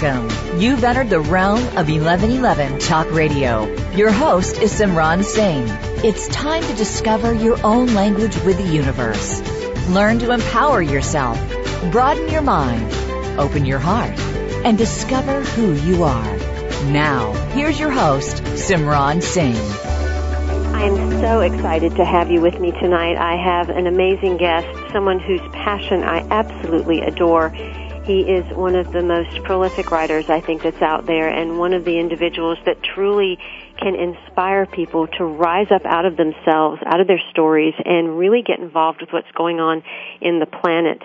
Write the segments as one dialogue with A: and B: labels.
A: Welcome. You've entered the realm of 1111 Talk Radio. Your host is Simran Singh. It's time to discover your own language with the universe. Learn to empower yourself, broaden your mind, open your heart, and discover who you are. Now, here's your host, Simran Singh.
B: I'm so excited to have you with me tonight. I have an amazing guest, someone whose passion I absolutely adore. He is one of the most prolific writers I think that's out there and one of the individuals that truly can inspire people to rise up out of themselves, out of their stories, and really get involved with what's going on in the planet.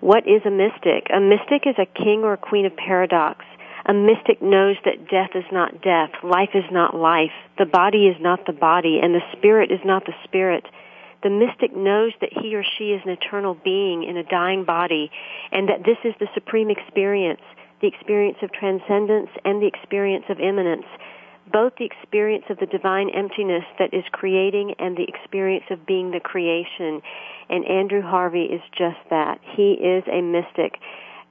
B: What is a mystic? A mystic is a king or a queen of paradox. A mystic knows that death is not death, life is not life, the body is not the body, and the spirit is not the spirit the mystic knows that he or she is an eternal being in a dying body and that this is the supreme experience, the experience of transcendence and the experience of immanence, both the experience of the divine emptiness that is creating and the experience of being the creation. And Andrew Harvey is just that. He is a mystic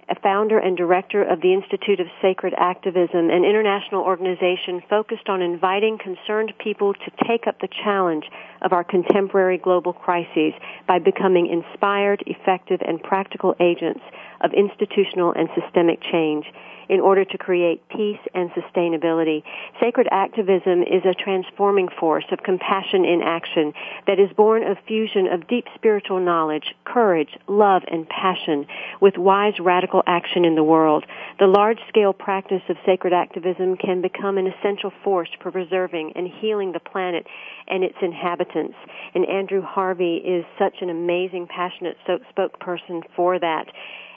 B: a founder and director of the Institute of Sacred Activism, an international organization focused on inviting concerned people to take up the challenge of our contemporary global crises by becoming inspired, effective, and practical agents of institutional and systemic change in order to create peace and sustainability. Sacred activism is a transforming force of compassion in action that is born of fusion of deep spiritual knowledge, courage, love, and passion with wise radical action in the world. The large-scale practice of sacred activism can become an essential force for preserving and healing the planet and its inhabitants. And Andrew Harvey is such an amazing, passionate spokesperson for that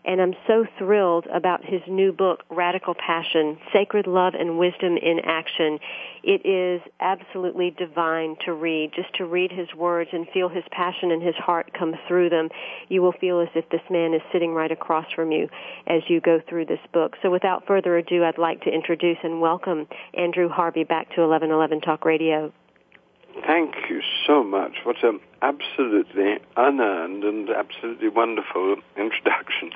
B: and I'm so thrilled about his new book, Radical Passion, Sacred Love and Wisdom in Action. It is absolutely divine to read. Just to read his words and feel his passion and his heart come through them, you will feel as if this man is sitting right across from you as you go through this book. So without further ado, I'd like to introduce and welcome Andrew Harvey back to 1111 Talk Radio.
C: Thank you so much. What an absolutely unearned and absolutely wonderful introduction.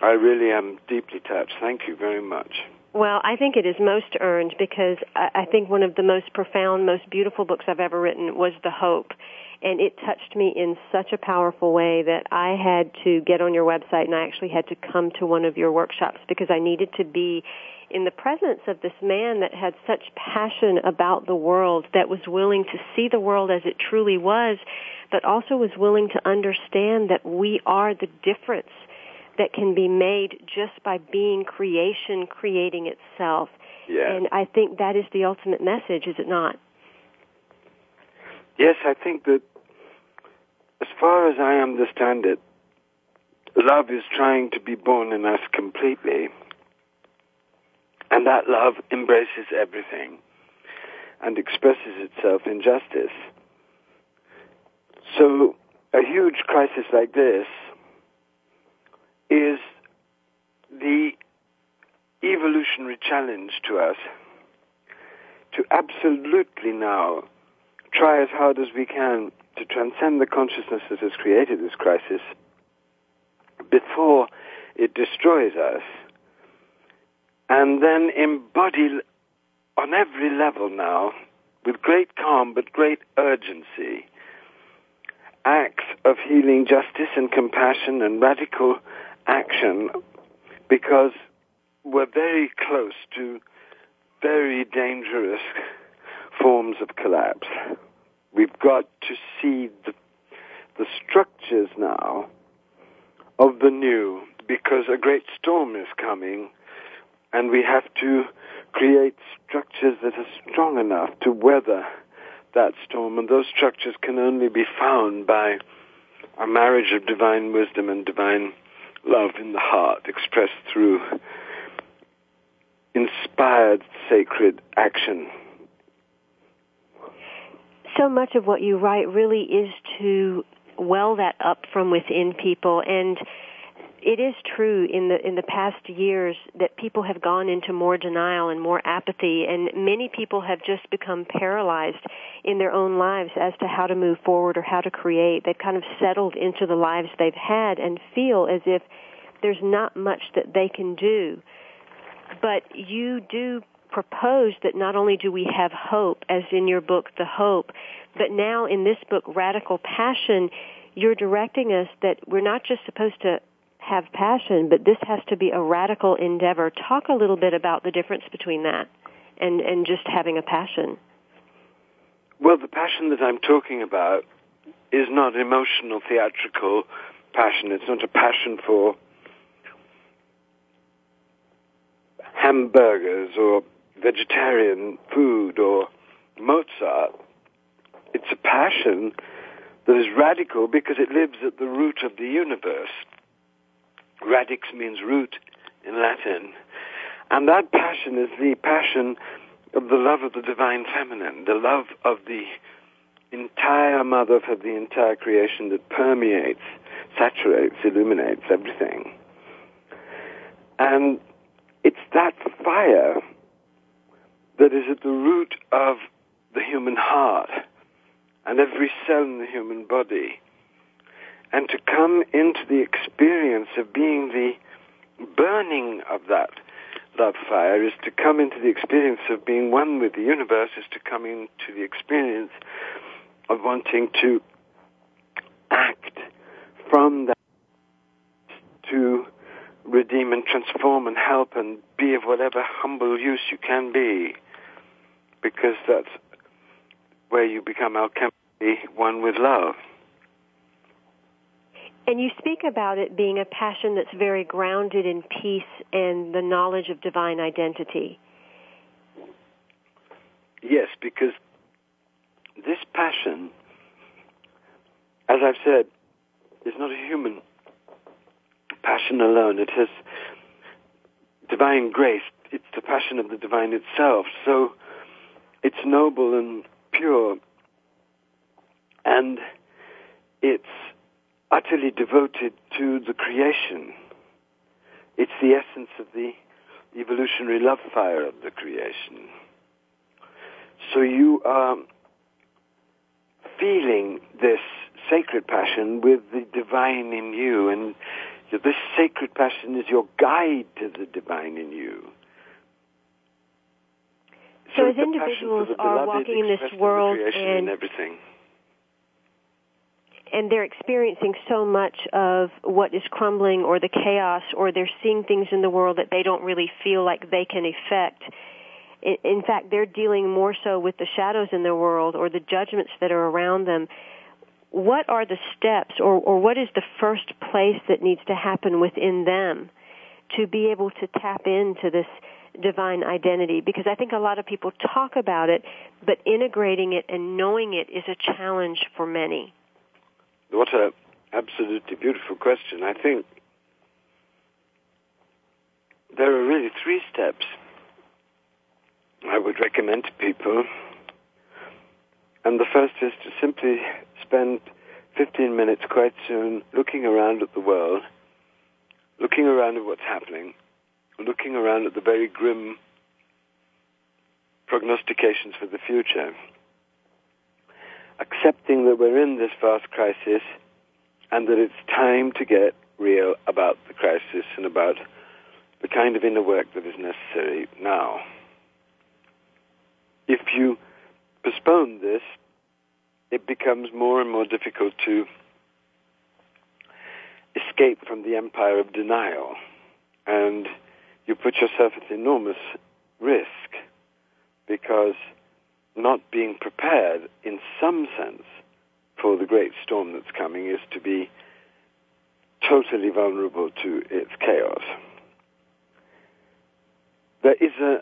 C: I really am deeply touched. Thank you very much.
B: Well, I think it is most earned because I think one of the most profound, most beautiful books I've ever written was The Hope. And it touched me in such a powerful way that I had to get on your website and I actually had to come to one of your workshops because I needed to be in the presence of this man that had such passion about the world, that was willing to see the world as it truly was, but also was willing to understand that we are the difference that can be made just by being creation creating itself.
C: Yeah.
B: And I think that is the ultimate message, is it not?
C: Yes, I think that as far as I understand it, love is trying to be born in us completely and that love embraces everything and expresses itself in justice. So a huge crisis like this is the evolutionary challenge to us to absolutely now try as hard as we can to transcend the consciousness that has created this crisis before it destroys us and then embody on every level now, with great calm but great urgency, acts of healing justice and compassion and radical action because we're very close to very dangerous forms of collapse. We've got to see the, the structures now of the new because a great storm is coming and we have to create structures that are strong enough to weather that storm. And those structures can only be found by a marriage of divine wisdom and divine love in the heart expressed through inspired sacred action.
B: So much of what you write really is to well that up from within people and it is true in the in the past years that people have gone into more denial and more apathy and many people have just become paralyzed in their own lives as to how to move forward or how to create. They've kind of settled into the lives they've had and feel as if there's not much that they can do. But you do propose that not only do we have hope, as in your book, The Hope, but now in this book, Radical Passion, you're directing us that we're not just supposed to have passion, but this has to be a radical endeavor. Talk a little bit about the difference between that and, and just having a passion.
C: Well, the passion that I'm talking about is not emotional, theatrical passion. It's not a passion for hamburgers or vegetarian food or Mozart. It's a passion that is radical because it lives at the root of the universe. Radix means root in Latin. And that passion is the passion of the love of the divine feminine, the love of the entire mother for the entire creation that permeates, saturates, illuminates everything. And it's that fire that is at the root of the human heart and every cell in the human body. And to come into the experience of being the burning of that love fire is to come into the experience of being one with the universe, is to come into the experience of wanting to act from that to redeem and transform and help and be of whatever humble use you can be because that's where you become alchemically one with love.
B: And you speak about it being a passion that's very grounded in peace and the knowledge of divine identity.
C: Yes, because this passion, as I've said, is not a human passion alone. It has divine grace. It's the passion of the divine itself. So it's noble and pure. And it's utterly devoted to the creation. It's the essence of the evolutionary love fire of the creation. So you are feeling this sacred passion with the divine in you, and this sacred passion is your guide to the divine in you.
B: So, as individuals are walking in this world and,
C: and everything
B: and they're experiencing so much of what is crumbling or the chaos or they're seeing things in the world that they don't really feel like they can affect. In fact, they're dealing more so with the shadows in their world or the judgments that are around them. What are the steps or, or what is the first place that needs to happen within them to be able to tap into this divine identity? Because I think a lot of people talk about it, but integrating it and knowing it is a challenge for many.
C: What a absolutely beautiful question. I think there are really three steps I would recommend to people. And the first is to simply spend 15 minutes quite soon looking around at the world, looking around at what's happening, looking around at the very grim prognostications for the future accepting that we're in this vast crisis and that it's time to get real about the crisis and about the kind of inner work that is necessary now. If you postpone this, it becomes more and more difficult to escape from the empire of denial. And you put yourself at enormous risk because not being prepared in some sense for the great storm that's coming is to be totally vulnerable to its chaos. There is a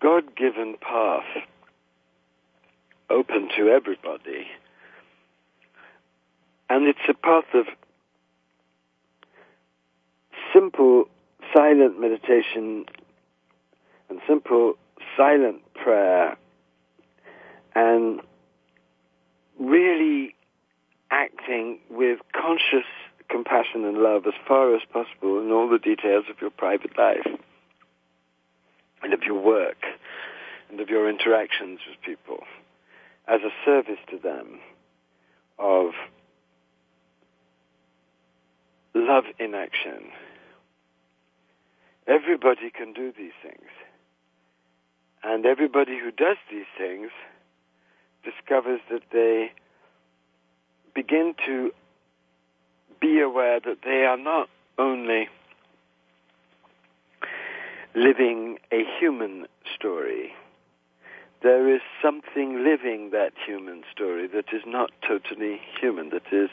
C: God-given path open to everybody, and it's a path of simple silent meditation and simple silent prayer and really acting with conscious compassion and love as far as possible in all the details of your private life and of your work and of your interactions with people as a service to them of love in action. Everybody can do these things. And everybody who does these things discovers that they begin to be aware that they are not only living a human story, there is something living that human story that is not totally human, that is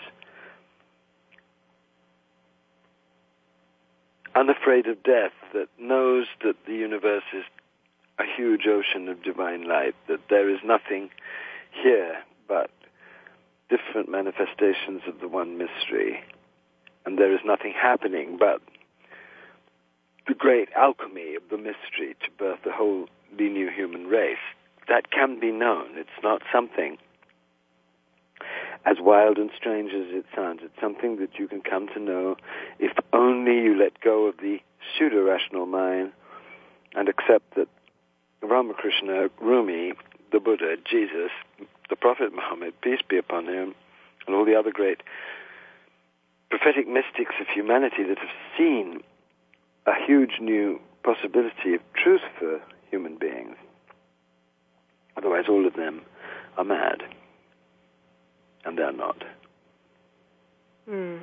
C: unafraid of death, that knows that the universe is a huge ocean of divine light, that there is nothing here but different manifestations of the one mystery, and there is nothing happening but the great alchemy of the mystery to birth the whole new human race. That can be known. It's not something as wild and strange as it sounds. It's something that you can come to know if only you let go of the pseudo-rational mind and accept that Ramakrishna, Rumi, the Buddha, Jesus, the Prophet Muhammad, peace be upon him, and all the other great prophetic mystics of humanity that have seen a huge new possibility of truth for human beings. Otherwise, all of them are mad. And they're not.
B: Hmm.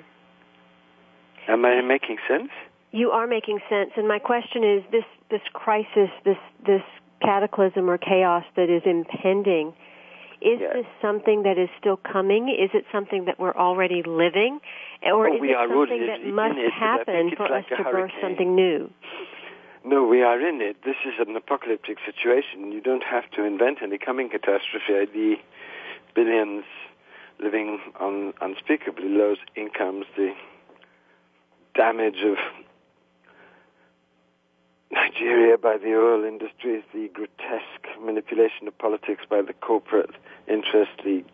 C: Am I making sense?
B: You are making sense. And my question is this, this crisis, this, this cataclysm or chaos that is impending, is
C: yes.
B: this something that is still coming? Is it something that we're already living? Or
C: oh,
B: is
C: we
B: it
C: are
B: something that must
C: it,
B: happen for
C: like
B: us to birth something new?
C: No, we are in it. This is an apocalyptic situation. You don't have to invent any coming catastrophe. The billions living on unspeakably low incomes, the damage of Nigeria by the oil industries, the grotesque manipulation of politics by the corporate interest, the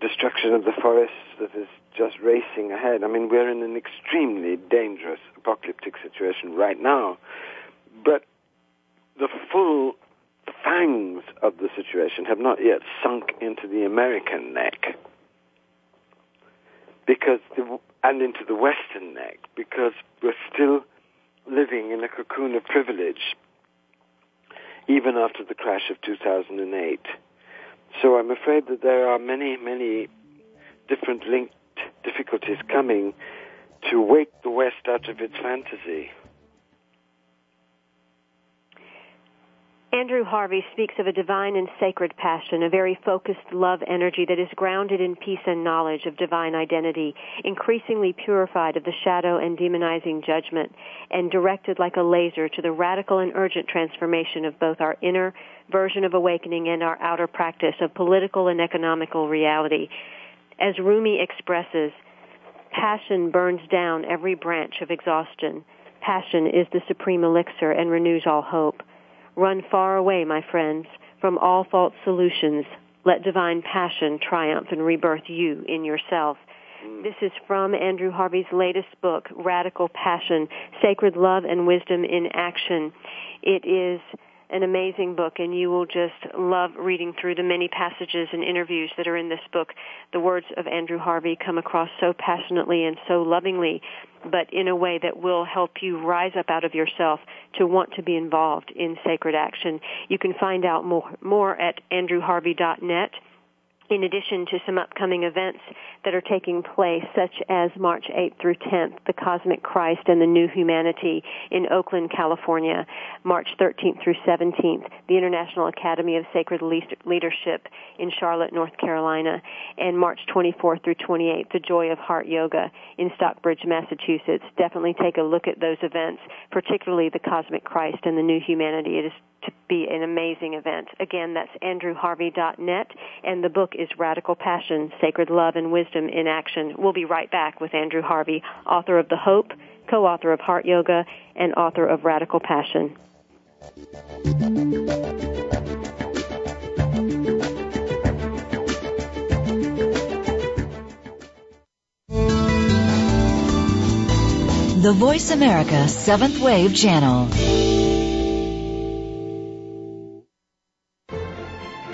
C: destruction of the forests that is just racing ahead. I mean, we're in an extremely dangerous apocalyptic situation right now. But the full fangs of the situation have not yet sunk into the American neck because the, and into the Western neck because we're still living in a cocoon of privilege even after the crash of 2008. So I'm afraid that there are many, many different linked difficulties coming to wake the West out of its fantasy.
B: Andrew Harvey speaks of a divine and sacred passion, a very focused love energy that is grounded in peace and knowledge of divine identity, increasingly purified of the shadow and demonizing judgment, and directed like a laser to the radical and urgent transformation of both our inner version of awakening and our outer practice of political and economical reality. As Rumi expresses, passion burns down every branch of exhaustion. Passion is the supreme elixir and renews all hope. Run far away, my friends, from all false solutions. Let divine passion triumph and rebirth you in yourself.
C: Mm.
B: This is from Andrew Harvey's latest book, Radical Passion, Sacred Love and Wisdom in Action. It is an amazing book and you will just love reading through the many passages and interviews that are in this book. The words of Andrew Harvey come across so passionately and so lovingly, but in a way that will help you rise up out of yourself to want to be involved in sacred action. You can find out more, more at andrewharvey.net in addition to some upcoming events that are taking place, such as March 8th through 10th, the Cosmic Christ and the New Humanity in Oakland, California, March 13th through 17th, the International Academy of Sacred Leadership in Charlotte, North Carolina, and March 24th through 28th, the Joy of Heart Yoga in Stockbridge, Massachusetts. Definitely take a look at those events, particularly the Cosmic Christ and the New Humanity. It is to be an amazing event. Again, that's andrewharvey.net, and the book is Radical Passion, Sacred Love and Wisdom in Action. We'll be right back with Andrew Harvey, author of The Hope, co-author of Heart Yoga, and author of Radical Passion.
A: The Voice America Seventh Wave Channel.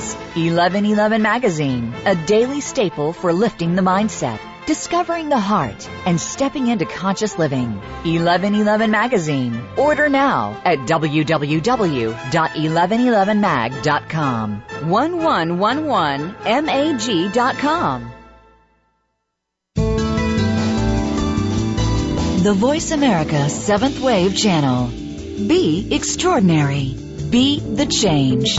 A: 1111 Magazine, a daily staple for lifting the mindset, discovering the heart, and stepping into conscious living. 1111 Magazine. Order now at www.1111mag.com. 1111mag.com. The Voice America 7th Wave Channel. Be extraordinary. Be the change.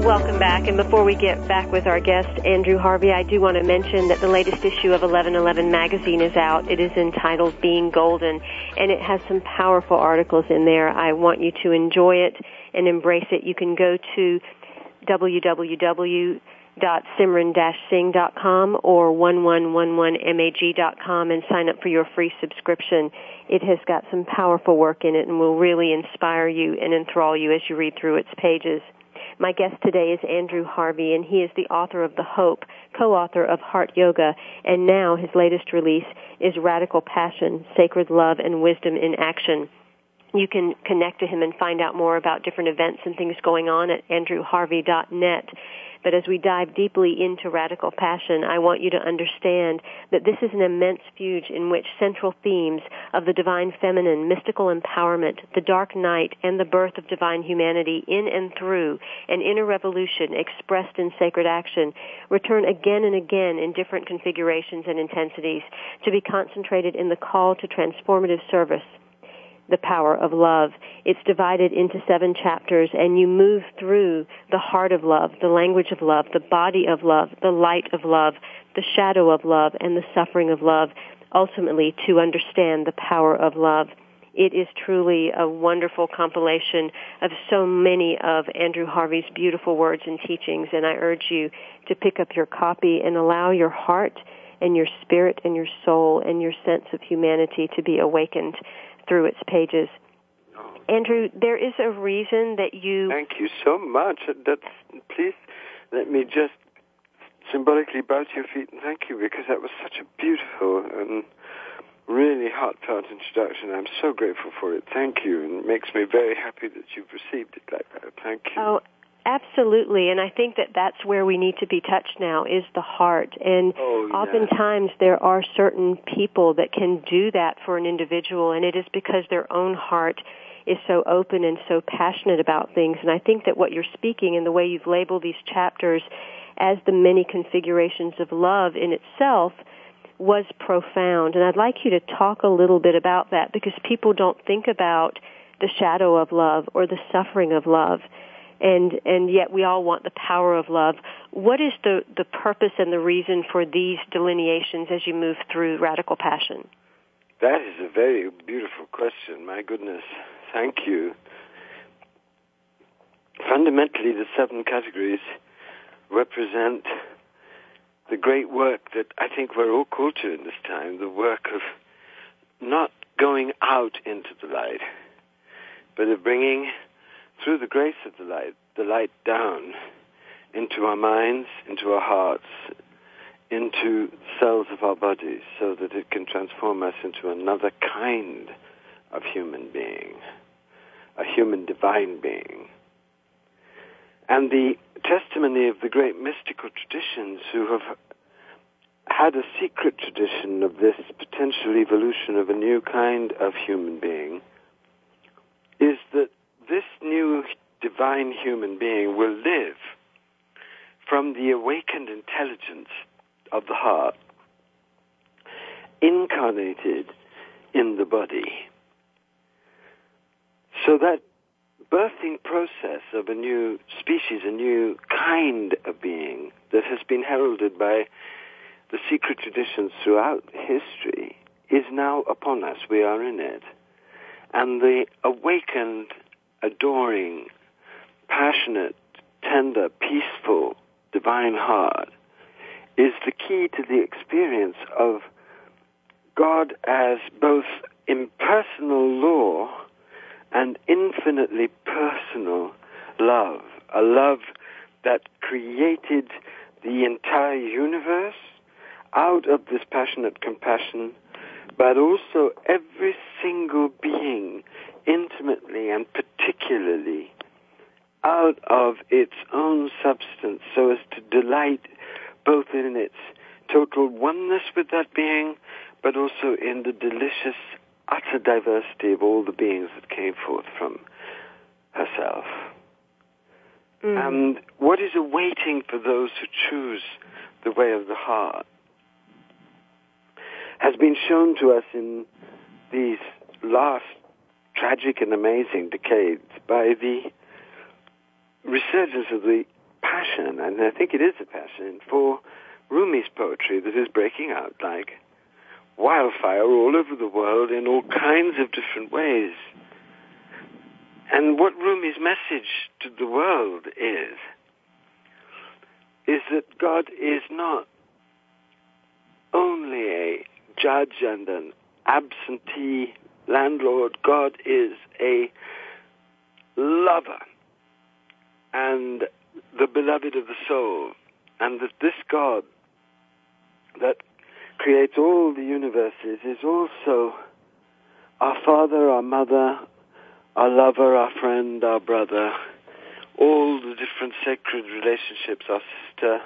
B: Welcome back. And before we get back with our guest, Andrew Harvey, I do want to mention that the latest issue of 1111 magazine is out. It is entitled Being Golden, and it has some powerful articles in there. I want you to enjoy it and embrace it. You can go to www.simran-singh.com or 1111mag.com and sign up for your free subscription. It has got some powerful work in it and will really inspire you and enthrall you as you read through its pages. My guest today is Andrew Harvey, and he is the author of The Hope, co-author of Heart Yoga, and now his latest release is Radical Passion, Sacred Love and Wisdom in Action. You can connect to him and find out more about different events and things going on at andrewharvey.net. But as we dive deeply into radical passion, I want you to understand that this is an immense fugue in which central themes of the divine feminine, mystical empowerment, the dark night, and the birth of divine humanity in and through an inner revolution expressed in sacred action return again and again in different configurations and intensities to be concentrated in the call to transformative service the power of love. It's divided into seven chapters and you move through the heart of love, the language of love, the body of love, the light of love, the shadow of love, and the suffering of love, ultimately to understand the power of love. It is truly a wonderful compilation of so many of Andrew Harvey's beautiful words and teachings, and I urge you to pick up your copy and allow your heart and your spirit and your soul and your sense of humanity to be awakened through its pages.
C: Oh.
B: Andrew, there is a reason that you.
C: Thank you so much. That's, please let me just symbolically bow to your feet and thank you because that was such a beautiful and really heartfelt introduction. I'm so grateful for it. Thank you. And it makes me very happy that you've received it like that. Thank you.
B: Oh, Absolutely, and I think that that's where we need to be touched now is the heart. And
C: oh, yeah.
B: oftentimes there are certain people that can do that for an individual, and it is because their own heart is so open and so passionate about things. And I think that what you're speaking and the way you've labeled these chapters as the many configurations of love in itself was profound. And I'd like you to talk a little bit about that because people don't think about the shadow of love or the suffering of love and and yet we all want the power of love. What is the the purpose and the reason for these delineations as you move through radical passion?
C: That is a very beautiful question. My goodness, thank you. Fundamentally, the seven categories represent the great work that I think we're all called to in this time, the work of not going out into the light, but of bringing through the grace of the light, the light down into our minds, into our hearts, into cells of our bodies, so that it can transform us into another kind of human being, a human divine being. And the testimony of the great mystical traditions who have had a secret tradition of this potential evolution of a new kind of human being is that this new divine human being will live from the awakened intelligence of the heart, incarnated in the body. So that birthing process of a new species, a new kind of being that has been heralded by the secret traditions throughout history is now upon us. We are in it. And the awakened, adoring, passionate, tender, peaceful, divine heart is the key to the experience of God as both impersonal law and infinitely personal love. A love that created the entire universe out of this passionate compassion, but also every single being intimately and particularly out of its own substance so as to delight both in its total oneness with that being, but also in the delicious utter diversity of all the beings that came forth from herself. Mm. And what is awaiting for those who choose the way of the heart has been shown to us in these last tragic and amazing decades by the resurgence of the passion, and I think it is a passion, for Rumi's poetry that is breaking out like wildfire all over the world in all kinds of different ways. And what Rumi's message to the world is, is that God is not only a judge and an absentee landlord. God is a lover and the beloved of the soul. And that this God that creates all the universes is also our father, our mother, our lover, our friend, our brother, all the different sacred relationships, our sister,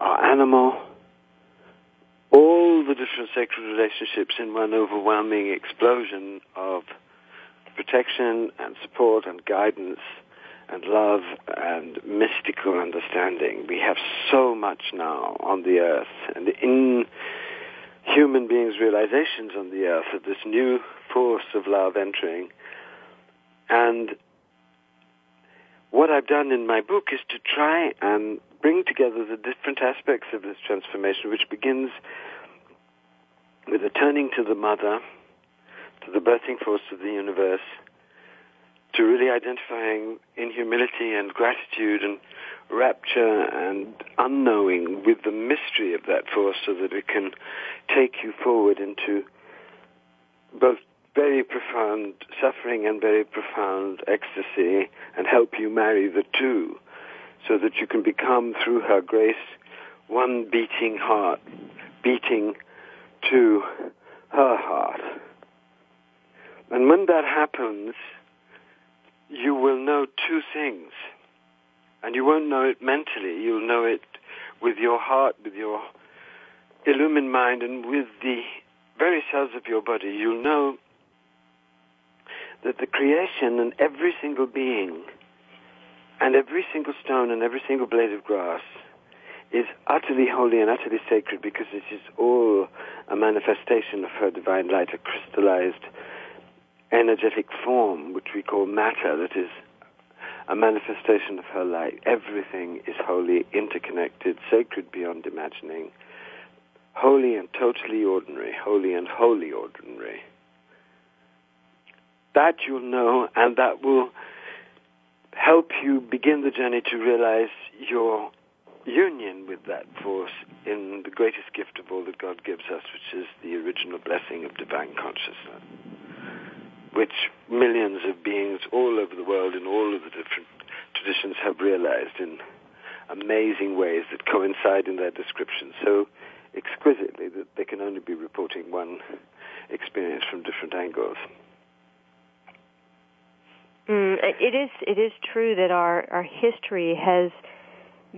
C: our animal, all the different sacred relationships in one overwhelming explosion of protection and support and guidance and love and mystical understanding. We have so much now on the earth and in human beings' realizations on the earth of this new force of love entering. And what I've done in my book is to try and bring together the different aspects of this transformation, which begins with a turning to the mother, to the birthing force of the universe, to really identifying in humility and gratitude and rapture and unknowing with the mystery of that force so that it can take you forward into both very profound suffering and very profound ecstasy and help you marry the two so that you can become through her grace one beating heart beating to her heart. And when that happens, you will know two things. And you won't know it mentally. You'll know it with your heart, with your illumined mind, and with the very cells of your body. You'll know that the creation and every single being and every single stone and every single blade of grass is utterly holy and utterly sacred because it is all a manifestation of her divine light, a crystallized energetic form, which we call matter, that is a manifestation of her light. Everything is holy, interconnected, sacred beyond imagining, holy and totally ordinary, holy and wholly ordinary. That you'll know, and that will help you begin the journey to realize your union with that force in the greatest gift of all that God gives us, which is the original blessing of divine consciousness which millions of beings all over the world in all of the different traditions have realized in amazing ways that coincide in their description so exquisitely that they can only be reporting one experience from different angles.
B: Mm, it is it is true that our our history has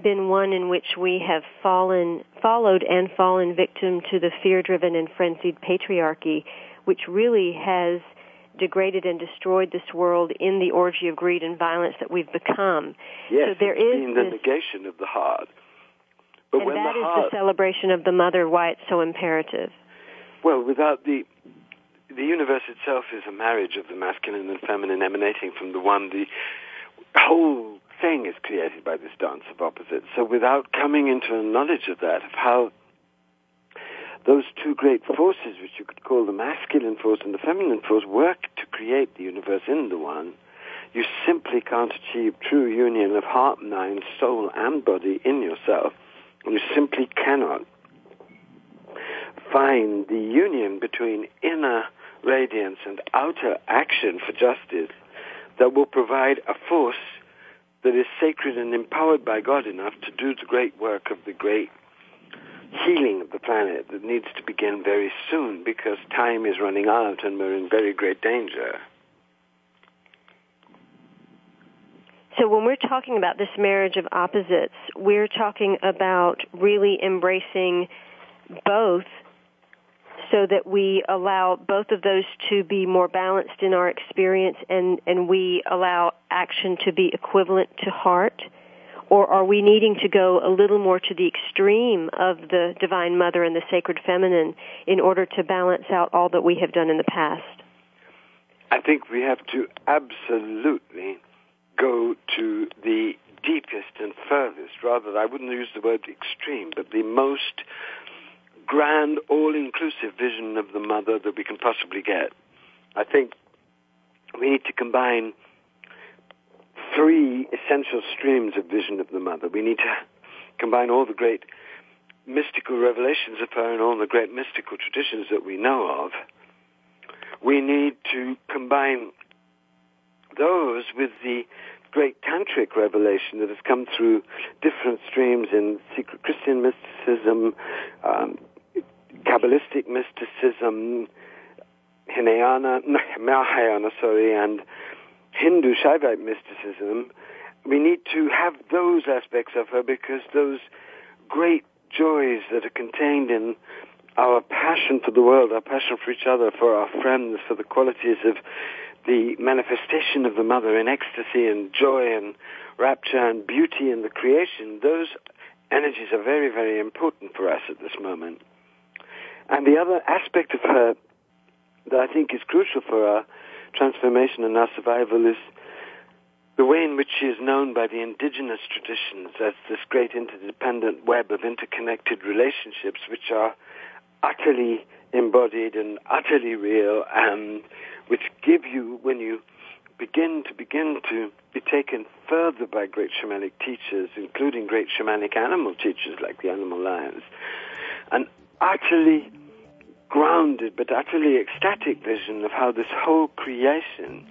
B: been one in which we have fallen, followed and fallen victim to the fear-driven and frenzied patriarchy, which really has degraded and destroyed this world in the orgy of greed and violence that we've become.
C: Yes,
B: so there is
C: the
B: this,
C: negation of the heart. But
B: and
C: when
B: that
C: the
B: is the celebration of the mother, why it's so imperative.
C: well, without the the universe itself is a marriage of the masculine and feminine emanating from the one. The whole thing is created by this dance of opposites. So without coming into a knowledge of that, of how those two great forces, which you could call the masculine force and the feminine force, work to create the universe in the one, you simply can't achieve true union of heart, mind, soul, and body in yourself. You simply cannot find the union between inner radiance and outer action for justice that will provide a force that is sacred and empowered by God enough to do the great work of the great healing of the planet that needs to begin very soon because time is running out and we're in very great danger.
B: So when we're talking about this marriage of opposites, we're talking about really embracing both so that we allow both of those to be more balanced in our experience and, and we allow action to be equivalent to heart? Or are we needing to go a little more to the extreme of the Divine Mother and the Sacred Feminine in order to balance out all that we have done in the past?
C: I think we have to absolutely go to the deepest and furthest, rather, I wouldn't use the word extreme, but the most grand, all-inclusive vision of the mother that we can possibly get. I think we need to combine three essential streams of vision of the mother. We need to combine all the great mystical revelations of her and all the great mystical traditions that we know of. We need to combine those with the great tantric revelation that has come through different streams in secret Christian mysticism, um, Kabbalistic mysticism, Hinayana, Mahayana, sorry, and Hindu Shaivite mysticism. We need to have those aspects of her because those great joys that are contained in our passion for the world, our passion for each other, for our friends, for the qualities of the manifestation of the mother in ecstasy and joy and rapture and beauty in the creation, those energies are very, very important for us at this moment. And the other aspect of her that I think is crucial for our transformation and our survival is the way in which she is known by the indigenous traditions as this great interdependent web of interconnected relationships which are utterly embodied and utterly real and which give you, when you begin to begin to be taken further by great shamanic teachers, including great shamanic animal teachers like the animal lions, an utterly grounded but utterly ecstatic vision of how this whole creation,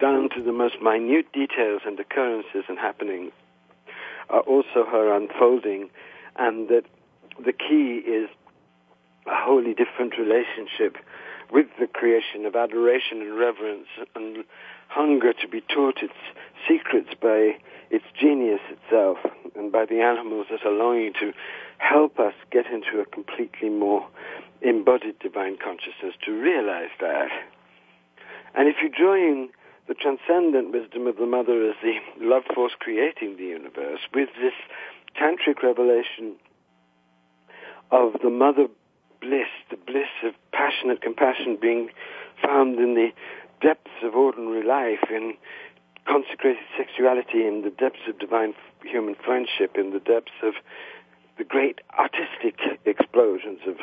C: down to the most minute details and occurrences and happenings, are also her unfolding, and that the key is a wholly different relationship with the creation of adoration and reverence and hunger to be taught its secrets by its genius itself and by the animals that are longing to help us get into a completely more embodied divine consciousness to realize that. And if you join the transcendent wisdom of the mother as the love force creating the universe with this tantric revelation of the mother bliss, the bliss of passionate compassion being found in the depths of ordinary life, in consecrated sexuality, in the depths of divine human friendship, in the depths of the great artistic explosions of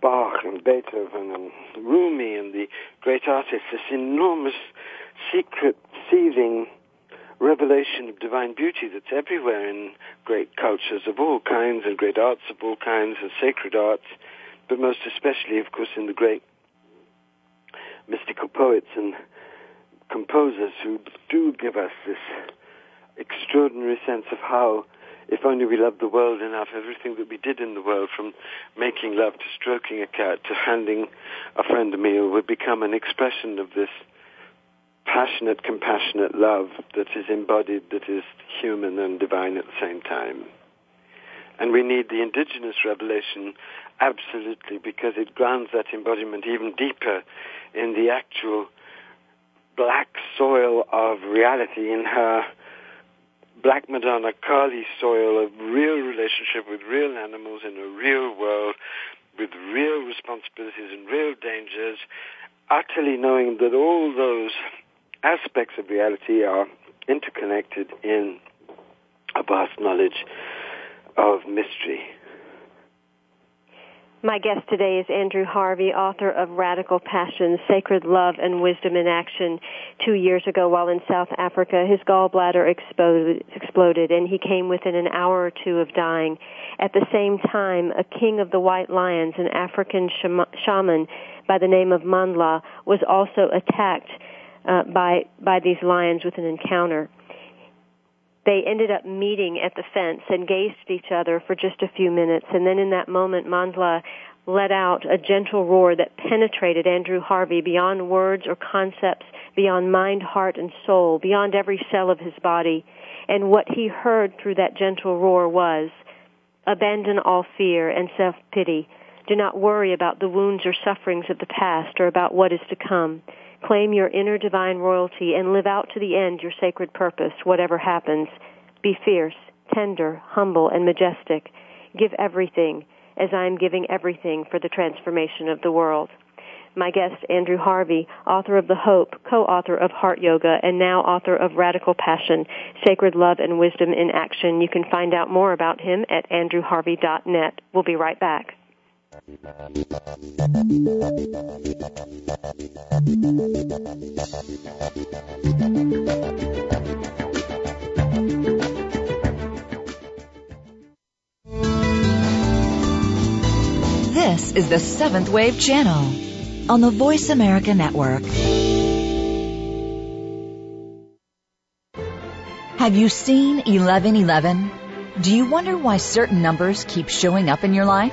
C: Bach and Beethoven and Rumi and the great artists, this enormous secret seething revelation of divine beauty that's everywhere in great cultures of all kinds and great arts of all kinds and sacred arts but most especially, of course, in the great mystical poets and composers who do give us this extraordinary sense of how, if only we loved the world enough, everything that we did in the world, from making love to stroking a cat to handing a friend a meal, would become an expression of this passionate, compassionate love that is embodied, that is human and divine at the same time. And we need the indigenous revelation absolutely because it grounds that embodiment even deeper in the actual black soil of reality in her Black Madonna Kali soil of real relationship with real animals in a real world with real responsibilities and real dangers, utterly knowing that all those aspects of reality are interconnected in a vast knowledge of mystery.
B: My guest today is Andrew Harvey, author of Radical Passion, Sacred Love and Wisdom in Action. Two years ago, while in South Africa, his gallbladder exploded, exploded, and he came within an hour or two of dying. At the same time, a king of the White Lions, an African shaman by the name of Mandla, was also attacked uh, by by these lions with an encounter they ended up meeting at the fence and gazed at each other for just a few minutes. And then in that moment, Mandla let out a gentle roar that penetrated Andrew Harvey beyond words or concepts, beyond mind, heart, and soul, beyond every cell of his body. And what he heard through that gentle roar was, abandon all fear and self-pity. Do not worry about the wounds or sufferings of the past or about what is to come. Claim your inner divine royalty and live out to the end your sacred purpose, whatever happens. Be fierce, tender, humble, and majestic. Give everything as I am giving everything for the transformation of the world. My guest, Andrew Harvey, author of The Hope, co-author of Heart Yoga, and now author of Radical Passion, Sacred Love and Wisdom in Action. You can find out more about him at andrewharvey.net. We'll be right back.
A: This is the Seventh Wave Channel on the Voice America Network. Have you seen 1111? Do you wonder why certain numbers keep showing up in your life?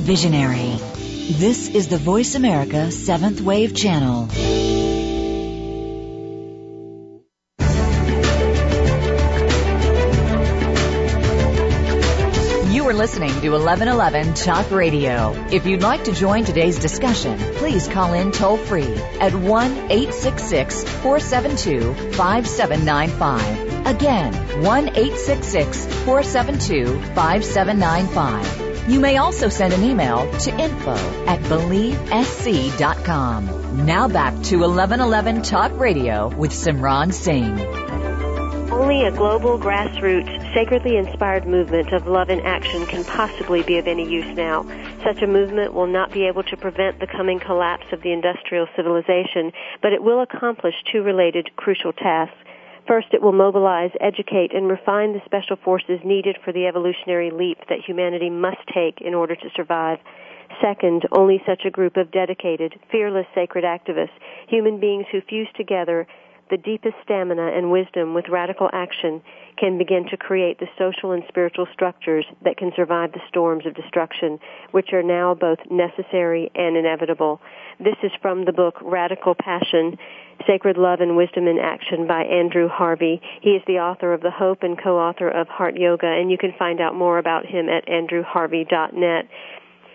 A: visionary. This is the Voice America Seventh Wave Channel. You are listening to 1111 Talk Radio. If you'd like to join today's discussion, please call in toll free at 1 866 472 5795. Again, 1 866 472 5795. You may also send an email to info at believesc.com. Now back to 1111 Talk Radio with Simran Singh.
B: Only a global grassroots, sacredly inspired movement of love and action can possibly be of any use now. Such a movement will not be able to prevent the coming collapse of the industrial civilization, but it will accomplish two related crucial tasks. First, it will mobilize, educate, and refine the special forces needed for the evolutionary leap that humanity must take in order to survive. Second, only such a group of dedicated, fearless sacred activists, human beings who fuse together the deepest stamina and wisdom with radical action can begin to create the social and spiritual structures that can survive the storms of destruction, which are now both necessary and inevitable. This is from the book Radical Passion, Sacred Love and Wisdom in Action by Andrew Harvey. He is the author of The Hope and co-author of Heart Yoga, and you can find out more about him at andrewharvey.net.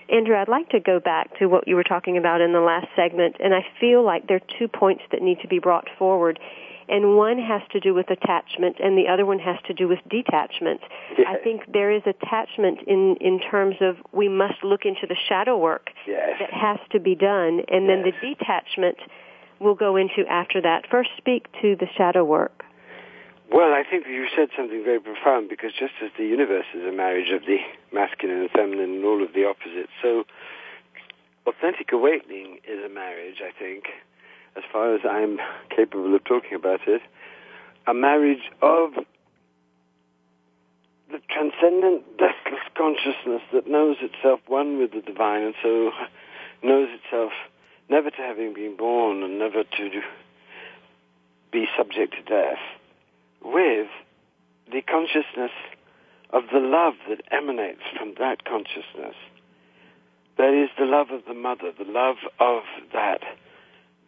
B: Andrew, I'd like to go back to what you were talking about in the last segment, and I feel like there are two points that need to be brought forward. And one has to do with attachment and the other one has to do with detachment.
C: Yes.
B: I think there is attachment in in terms of we must look into the shadow work
C: Yes.
B: that has to be done and then the detachment we'll go into after that. First speak to the shadow work.
C: Well, I think you said something very profound because just as the universe is a marriage of the masculine and feminine and all of the opposites, so authentic awakening is a marriage, I think, as far as I'm capable of talking about it, a marriage of the transcendent, deathless consciousness that knows itself one with the divine and so knows itself never to having been born and never to be subject to death with the consciousness of the love that emanates from that consciousness. That is the love of the mother, the love of that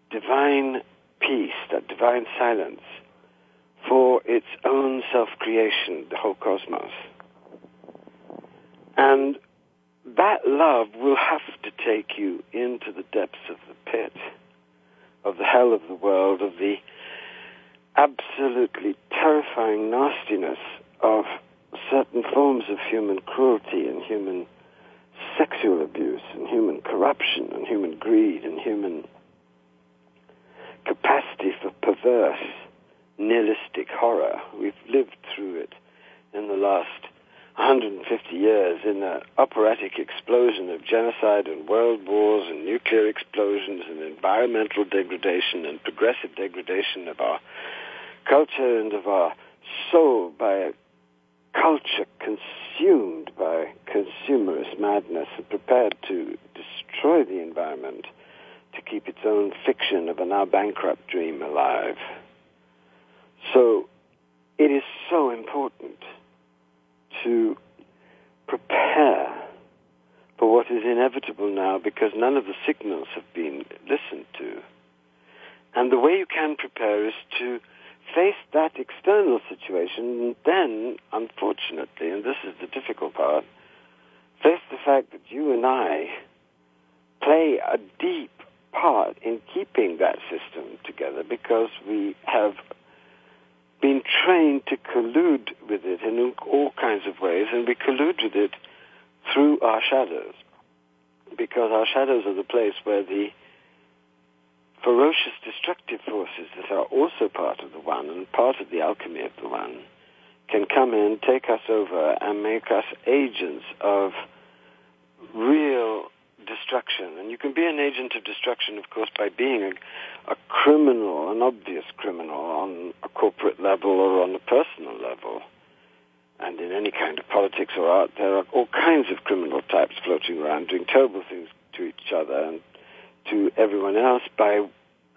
C: divine peace, that divine silence for its own self-creation, the whole cosmos. And that love will have to take you into the depths of the pit, of the hell of the world, of the absolutely terrifying nastiness of certain forms of human cruelty and human sexual abuse and human corruption and human greed and human capacity for perverse, nihilistic horror. We've lived through it in the last 150 years in an operatic explosion of genocide and world wars and nuclear explosions and environmental degradation and progressive degradation of our culture and of our soul by a culture consumed by consumerist madness and prepared to destroy the environment to keep its own fiction of a now bankrupt dream alive. So it is so important to prepare for what is inevitable now because none of the signals have been listened to. And the way you can prepare is to face that external situation and then, unfortunately, and this is the difficult part, face the fact that you and I play a deep part in keeping that system together because we have been trained to collude with it in all kinds of ways, and we collude with it through our shadows. Because our shadows are the place where the ferocious destructive forces that are also part of the one and part of the alchemy of the one can come in, take us over, and make us agents of real destruction. And you can be an agent of destruction, of course, by being a, a criminal, an obvious criminal on a corporate level or on a personal level. And in any kind of politics or art, there are all kinds of criminal types floating around doing terrible things to each other and to everyone else by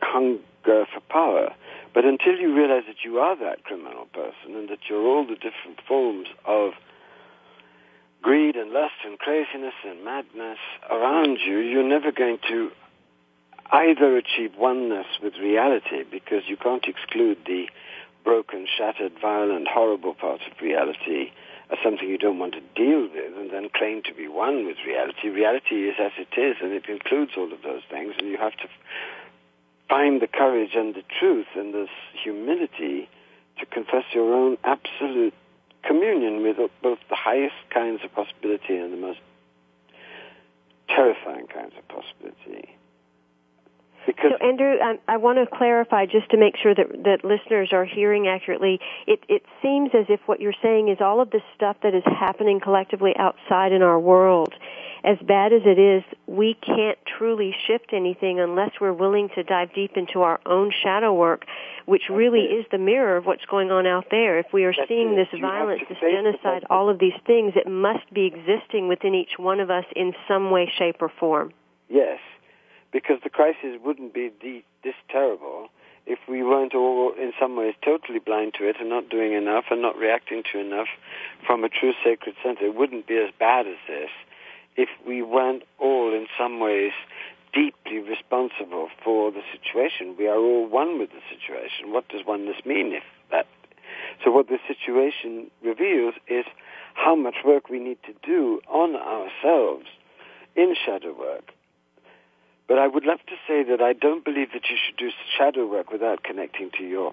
C: hunger for power. But until you realize that you are that criminal person and that you're all the different forms of greed and lust and craziness and madness around you, you're never going to either achieve oneness with reality because you can't exclude the broken, shattered, violent, horrible parts of reality as something you don't want to deal with and then claim to be one with reality. Reality is as it is and it includes all of those things and you have to find the courage and the truth and this humility to confess your own absolute communion with both the highest kinds of possibility and the most terrifying kinds of possibility.
B: Because so, Andrew, I, I, want to clarify just to make sure that that listeners are hearing accurately. It it seems as if what you're saying is all of this stuff that is happening collectively outside in our world, as bad as it is, we can't truly shift anything unless we're willing to dive deep into our own shadow work, which
C: That's
B: really
C: it.
B: is the mirror of what's going on out there. If we are
C: That's
B: seeing
C: it.
B: this
C: You
B: violence, this genocide, all of these things, it must be existing within each one of us in some way, shape, or form.
C: Yes, because the crisis wouldn't be de- this terrible if we weren't all, in some ways, totally blind to it and not doing enough and not reacting to enough from a true sacred center. It wouldn't be as bad as this if we weren't all, in some ways, deeply responsible for the situation. We are all one with the situation. What does oneness mean if that? So what the situation reveals is how much work we need to do on ourselves in shadow work. But I would love to say that I don't believe that you should do shadow work without connecting to your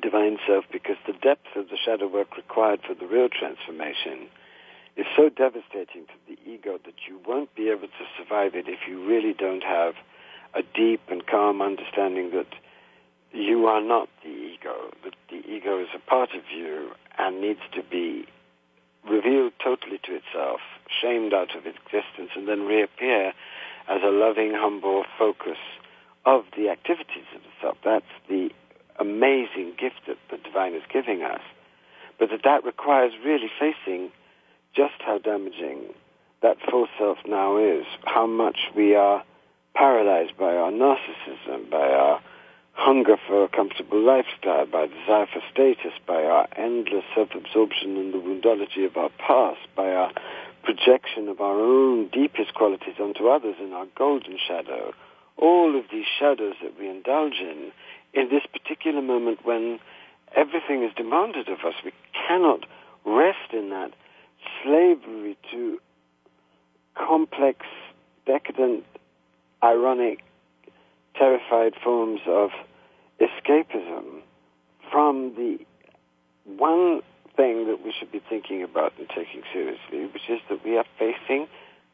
C: divine self because the depth of the shadow work required for the real transformation is so devastating to the ego that you won't be able to survive it if you really don't have a deep and calm understanding that you are not the ego, that the ego is a part of you and needs to be revealed totally to itself, shamed out of existence, and then reappear as a loving, humble focus of the activities of the self. That's the amazing gift that the divine is giving us. But that that requires really facing just how damaging that full self now is, how much we are paralyzed by our narcissism, by our hunger for a comfortable lifestyle, by desire for status, by our endless self-absorption in the woundology of our past, by our projection of our own deepest qualities onto others in our golden shadow. All of these shadows that we indulge in in this particular moment when everything is demanded of us. We cannot rest in that slavery to complex, decadent, ironic, terrified forms of escapism from the one thing that we should be thinking about and taking seriously, which is that we are facing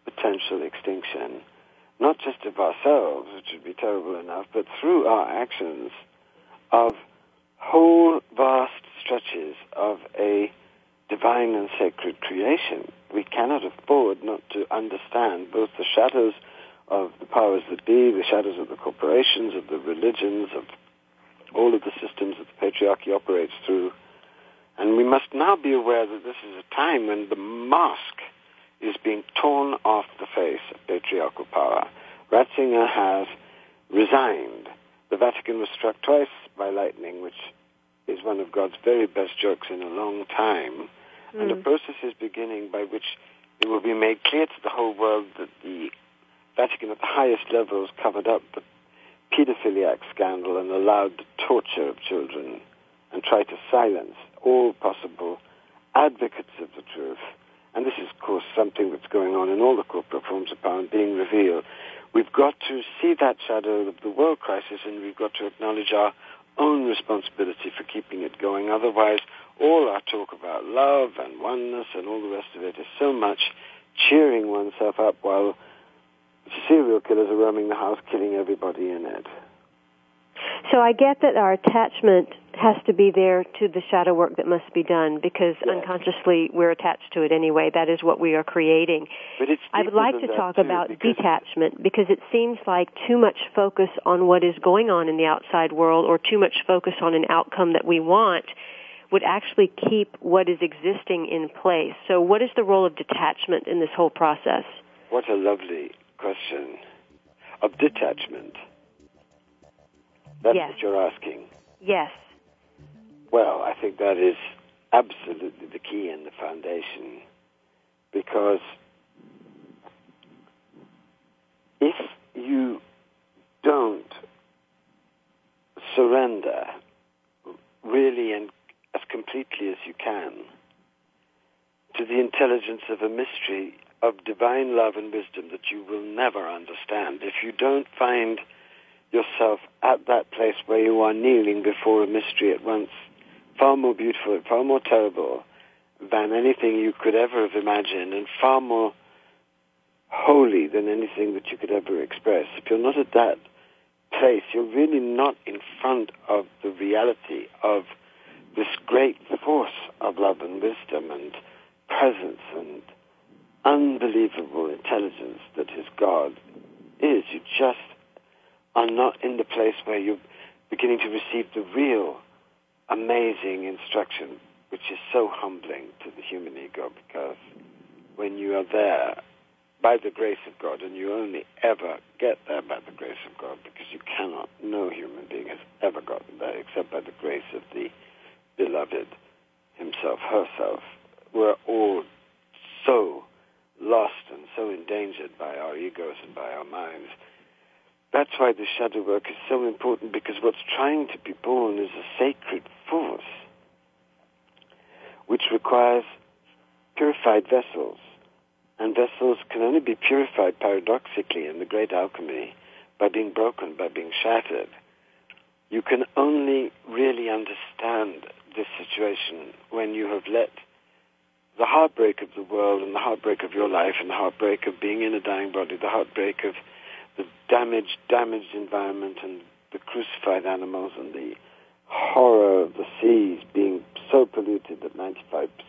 C: potential extinction, not just of ourselves, which would be terrible enough, but through our actions of whole vast stretches of a divine and sacred creation. We cannot afford not to understand both the shadows of the powers that be, the shadows of the corporations, of the religions, of all of the systems that the patriarchy operates through. And we must now be aware that this is a time when the mask is being torn off the face of patriarchal power. Ratzinger has resigned. The Vatican was struck twice by lightning, which one of God's very best jokes in a long time. Mm. And a process is beginning by which it will be made clear to the whole world that the Vatican at the highest levels covered up the pedophiliac scandal and allowed the torture of children and tried to silence all possible advocates of the truth. And this is, of course, something that's going on in all the corporate forms of power and being revealed. We've got to see that shadow of the world crisis and we've got to acknowledge our own responsibility for keeping it going. Otherwise, all our talk about love and oneness and all the rest of it is so much cheering oneself up while serial killers are roaming the house killing everybody in it.
B: So I get that our attachment has to be there to the shadow work that must be done because yes. unconsciously we're attached to it anyway. That is what we are creating.
C: But it's
B: I would like to talk
C: too,
B: about
C: because
B: detachment because it seems like too much focus on what is going on in the outside world or too much focus on an outcome that we want would actually keep what is existing in place. So what is the role of detachment in this whole process?
C: What a lovely question of detachment. That's
B: yes.
C: what you're asking.
B: Yes.
C: Well, I think that is absolutely the key and the foundation because if you don't surrender really and as completely as you can to the intelligence of a mystery of divine love and wisdom that you will never understand if you don't find yourself at that place where you are kneeling before a mystery at once far more beautiful far more terrible than anything you could ever have imagined and far more holy than anything that you could ever express. If you're not at that place, you're really not in front of the reality of this great force of love and wisdom and presence and unbelievable intelligence that his God is. You just are not in the place where you're beginning to receive the real amazing instruction, which is so humbling to the human ego because when you are there by the grace of God, and you only ever get there by the grace of God because you cannot, no human being has ever gotten there except by the grace of the beloved himself, herself. We're all so lost and so endangered by our egos and by our minds. That's why the shadow work is so important because what's trying to be born is a sacred force which requires purified vessels. And vessels can only be purified paradoxically in the great alchemy by being broken, by being shattered. You can only really understand this situation when you have let the heartbreak of the world and the heartbreak of your life and the heartbreak of being in a dying body, the heartbreak of the damaged, damaged environment and the crucified animals and the horror of the seas being so polluted that 95%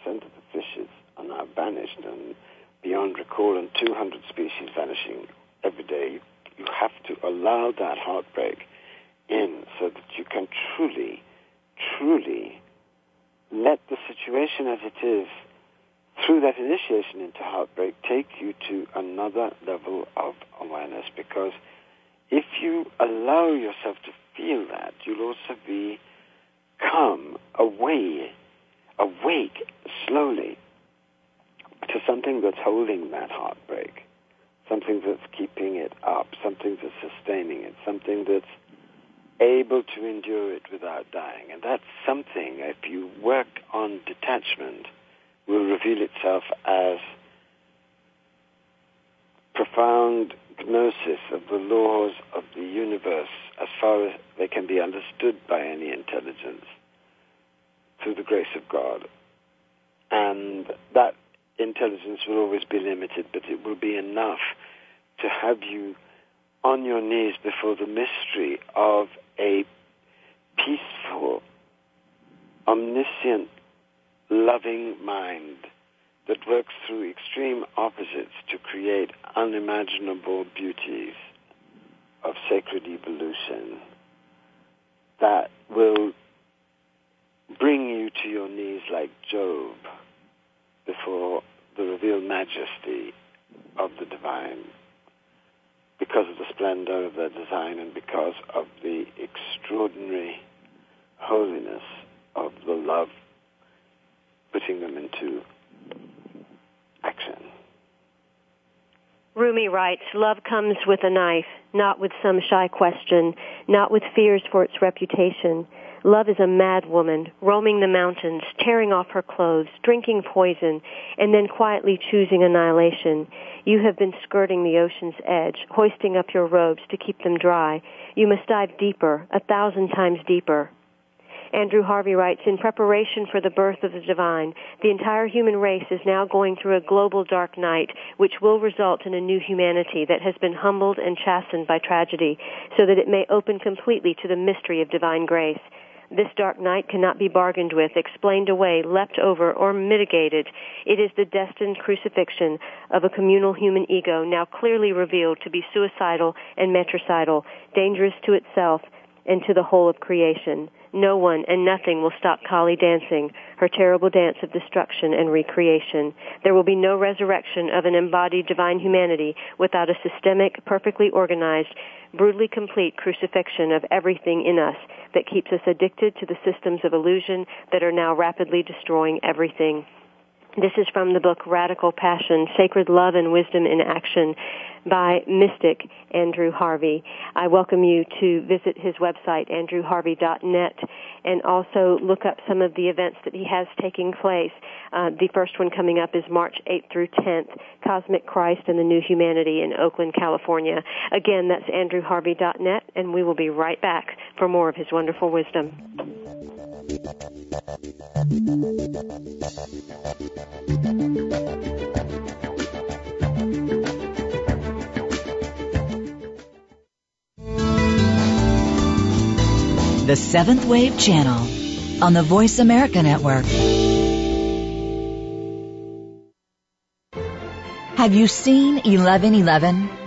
C: of the fishes are now vanished and beyond recall and 200 species vanishing every day. You have to allow that heartbreak in so that you can truly, truly let the situation as it is through that initiation into heartbreak take you to another level of awareness because if you allow yourself to feel that, you'll also be come away, awake slowly to something that's holding that heartbreak, something that's keeping it up, something that's sustaining it, something that's able to endure it without dying. And that's something, if you work on detachment, will reveal itself as profound gnosis of the laws of the universe as far as they can be understood by any intelligence through the grace of God. And that intelligence will always be limited, but it will be enough to have you on your knees before the mystery of a peaceful, omniscient, loving mind that works through extreme opposites to create unimaginable beauties of sacred evolution that will bring you to your knees like Job before the revealed majesty of the divine because of the splendor of their design and because of the extraordinary holiness of the love putting them into action.
B: Rumi writes, love comes with a knife, not with some shy question, not with fears for its reputation. Love is a mad woman, roaming the mountains, tearing off her clothes, drinking poison, and then quietly choosing annihilation. You have been skirting the ocean's edge, hoisting up your robes to keep them dry. You must dive deeper, a thousand times deeper. Andrew Harvey writes, in preparation for the birth of the divine, the entire human race is now going through a global dark night, which will result in a new humanity that has been humbled and chastened by tragedy, so that it may open completely to the mystery of divine grace. This dark night cannot be bargained with, explained away, leapt over, or mitigated. It is the destined crucifixion of a communal human ego now clearly revealed to be suicidal and matricidal, dangerous to itself and to the whole of creation. No one and nothing will stop Kali dancing, her terrible dance of destruction and recreation. There will be no resurrection of an embodied divine humanity without a systemic, perfectly organized, brutally complete crucifixion of everything in us that keeps us addicted to the systems of illusion that are now rapidly destroying everything. This is from the book Radical Passion, Sacred Love and Wisdom in Action by mystic Andrew Harvey. I welcome you to visit his website, andrewharvey.net, and also look up some of the events that he has taking place. Uh, the first one coming up is March 8th through 10th, Cosmic Christ and the New Humanity in Oakland, California. Again, that's andrewharvey.net, and we will be right back for more of his wonderful wisdom.
A: The Seventh Wave Channel on the Voice America Network. Have you seen 1111?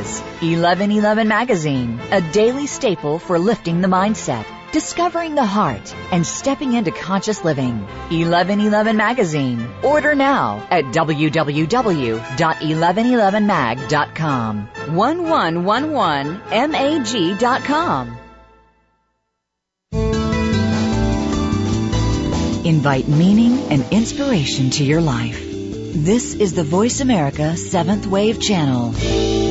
A: 1111 Magazine, a daily staple for lifting the mindset discovering the heart, and stepping into conscious living. 1111 Magazine. Order now at www.1111mag.com. 1111mag.com. Invite meaning and inspiration to your life. This is the Voice America Seventh Wave Channel.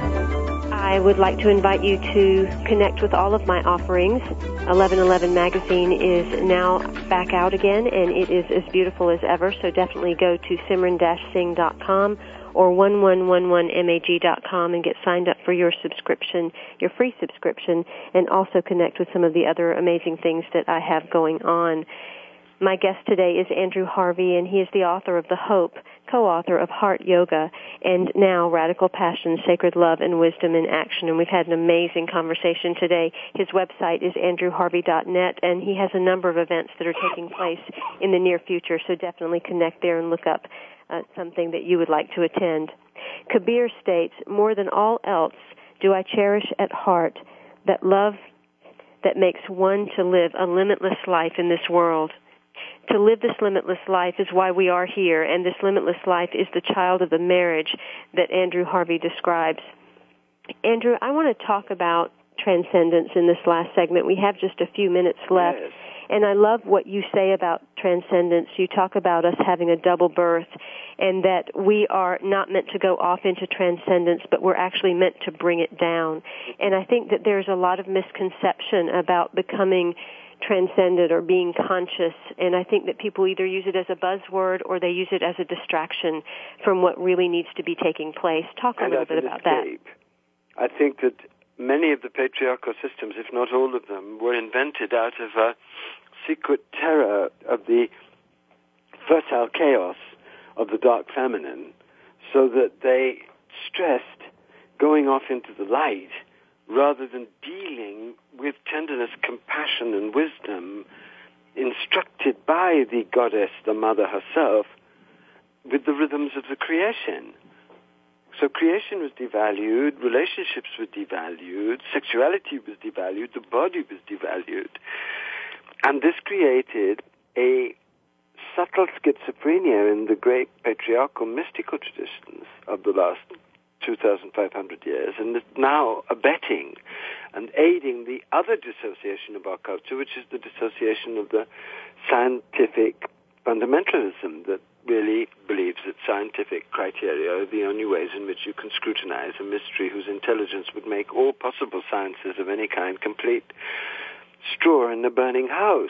B: I would like to invite you to connect with all of my offerings. 1111 magazine is now back out again and it is as beautiful as ever, so definitely go to simran-singh.com or 1111mag.com and get signed up for your subscription, your free subscription, and also connect with some of the other amazing things that I have going on. My guest today is Andrew Harvey, and he is the author of The Hope, co-author of Heart Yoga, and now Radical Passion, Sacred Love, and Wisdom in Action. And we've had an amazing conversation today. His website is andrewharvey.net, and he has a number of events that are taking place in the near future, so definitely connect there and look up uh, something that you would like to attend. Kabir states, more than all else, do I cherish at heart that love that makes one to live a limitless life in this world to live this limitless life is why we are here, and this limitless life is the child of the marriage that Andrew Harvey describes. Andrew, I want to talk about transcendence in this last segment. We have just a few minutes left.
C: Yes.
B: And I love what you say about transcendence. You talk about us having a double birth and that we are not meant to go off into transcendence, but we're actually meant to bring it down. And I think that there's a lot of misconception about becoming transcended or being conscious and I think that people either use it as a buzzword or they use it as a distraction from what really needs to be taking place. Talk a
C: and
B: little bit about that.
C: I think that many of the patriarchal systems, if not all of them, were invented out of a secret terror of the fertile chaos of the dark feminine so that they stressed going off into the light rather than dealing with tenderness, compassion, and wisdom instructed by the goddess, the mother herself, with the rhythms of the creation. So creation was devalued, relationships were devalued, sexuality was devalued, the body was devalued. And this created a subtle schizophrenia in the great patriarchal mystical traditions of the last 2,500 years, and is now abetting and aiding the other dissociation of our culture, which is the dissociation of the scientific fundamentalism that really believes that scientific criteria are the only ways in which you can scrutinize a mystery whose intelligence would make all possible sciences of any kind complete straw in the burning house.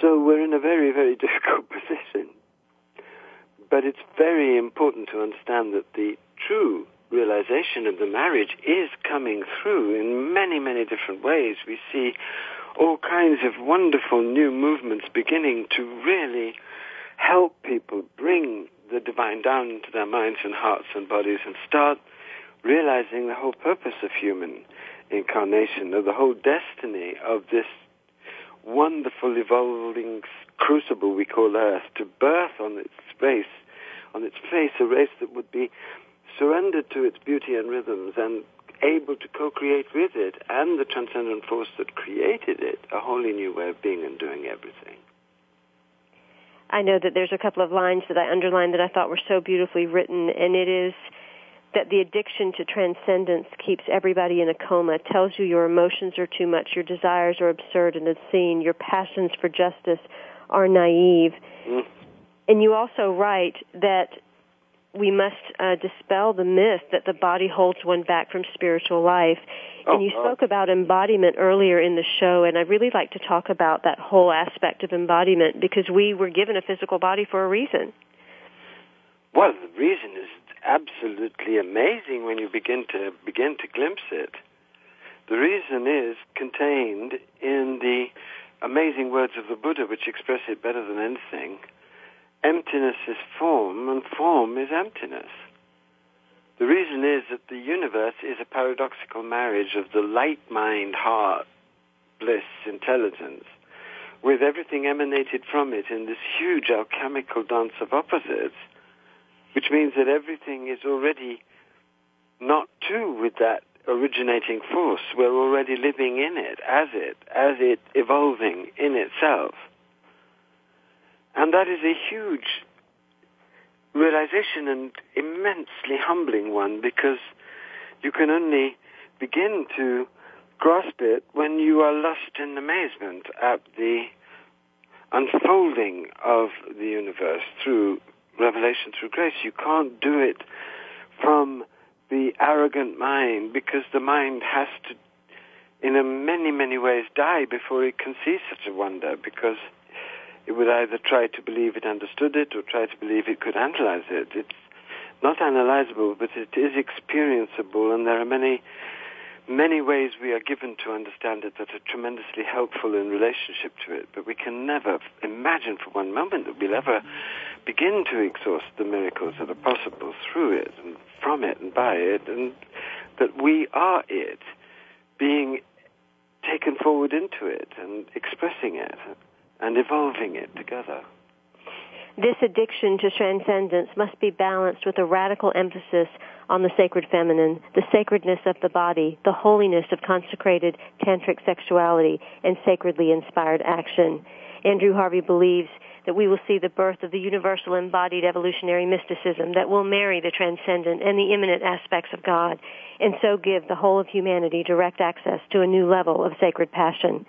C: So we're in a very, very difficult position. But it's very important to understand that the true realization of the marriage is coming through in many, many different ways. We see all kinds of wonderful new movements beginning to really help people bring the divine down into their minds and hearts and bodies and start realizing the whole purpose of human incarnation, of the whole destiny of this wonderful evolving crucible we call Earth to birth on its face, on its face a race that would be surrendered to its beauty and rhythms and able to co-create with it and the transcendent force that created it a wholly new way of being and doing everything.
B: I know that there's a couple of lines that I underlined that I thought were so beautifully written, and it is that the addiction to transcendence keeps everybody in a coma, tells you your emotions are too much, your desires are absurd and obscene, your passions for justice are naive.
C: Mm.
B: And you also write that we must uh, dispel the myth that the body holds one back from spiritual life.
C: Oh,
B: and you
C: oh.
B: spoke about embodiment earlier in the show, and I'd really like to talk about that whole aspect of embodiment because we were given a physical body for a reason.
C: Well, the reason is absolutely amazing when you begin to begin to glimpse it. The reason is contained in the amazing words of the Buddha, which express it better than anything. Emptiness is form, and form is emptiness. The reason is that the universe is a paradoxical marriage of the light mind, heart, bliss, intelligence, with everything emanated from it in this huge alchemical dance of opposites, which means that everything is already not two with that originating force. We're already living in it, as it, as it evolving in itself. And that is a huge realization and immensely humbling one because you can only begin to grasp it when you are lost in amazement at the unfolding of the universe through revelation, through grace. You can't do it from the arrogant mind because the mind has to, in many, many ways, die before it can see such a wonder because it would either try to believe it understood it or try to believe it could analyze it. It's not analyzable, but it is experienceable, and there are many, many ways we are given to understand it that are tremendously helpful in relationship to it. But we can never imagine for one moment that we'll ever begin to exhaust the miracles that are possible through it and from it and by it, and that we are it, being taken forward into it and expressing it and evolving it together.
B: This addiction to transcendence must be balanced with a radical emphasis on the sacred feminine, the sacredness of the body, the holiness of consecrated tantric sexuality, and sacredly inspired action. Andrew Harvey believes that we will see the birth of the universal embodied evolutionary mysticism that will marry the transcendent and the immanent aspects of God, and so give the whole of humanity direct access to a new level of sacred passion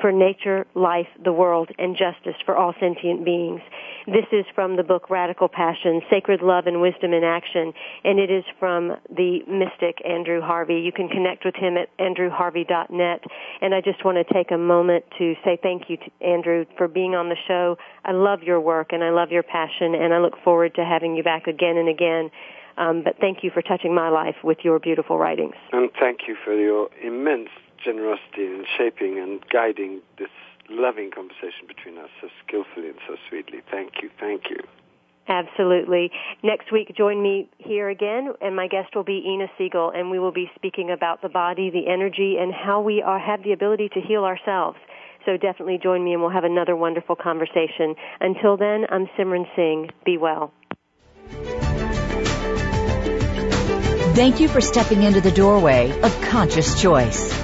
B: for nature, life, the world, and justice for all sentient beings. This is from the book Radical Passion, Sacred Love and Wisdom in Action, and it is from the mystic Andrew Harvey. You can connect with him at andrewharvey.net. And I just want to take a moment to say thank you to Andrew for being on the show. I love your work and I love your passion, and I look forward to having you back again and again. Um, but thank you for touching my life with your beautiful writings.
C: And thank you for your immense generosity in shaping and guiding this loving conversation between us so skillfully and so sweetly. Thank you, thank you.
B: Absolutely. Next week, join me here again, and my guest will be Inna Segal, and we will be speaking about the body, the energy, and how we are, have the ability to heal ourselves. So definitely join me, and we'll have another wonderful conversation. Until then, I'm Simran Singh. Be well.
A: Thank you for stepping into the doorway of conscious choice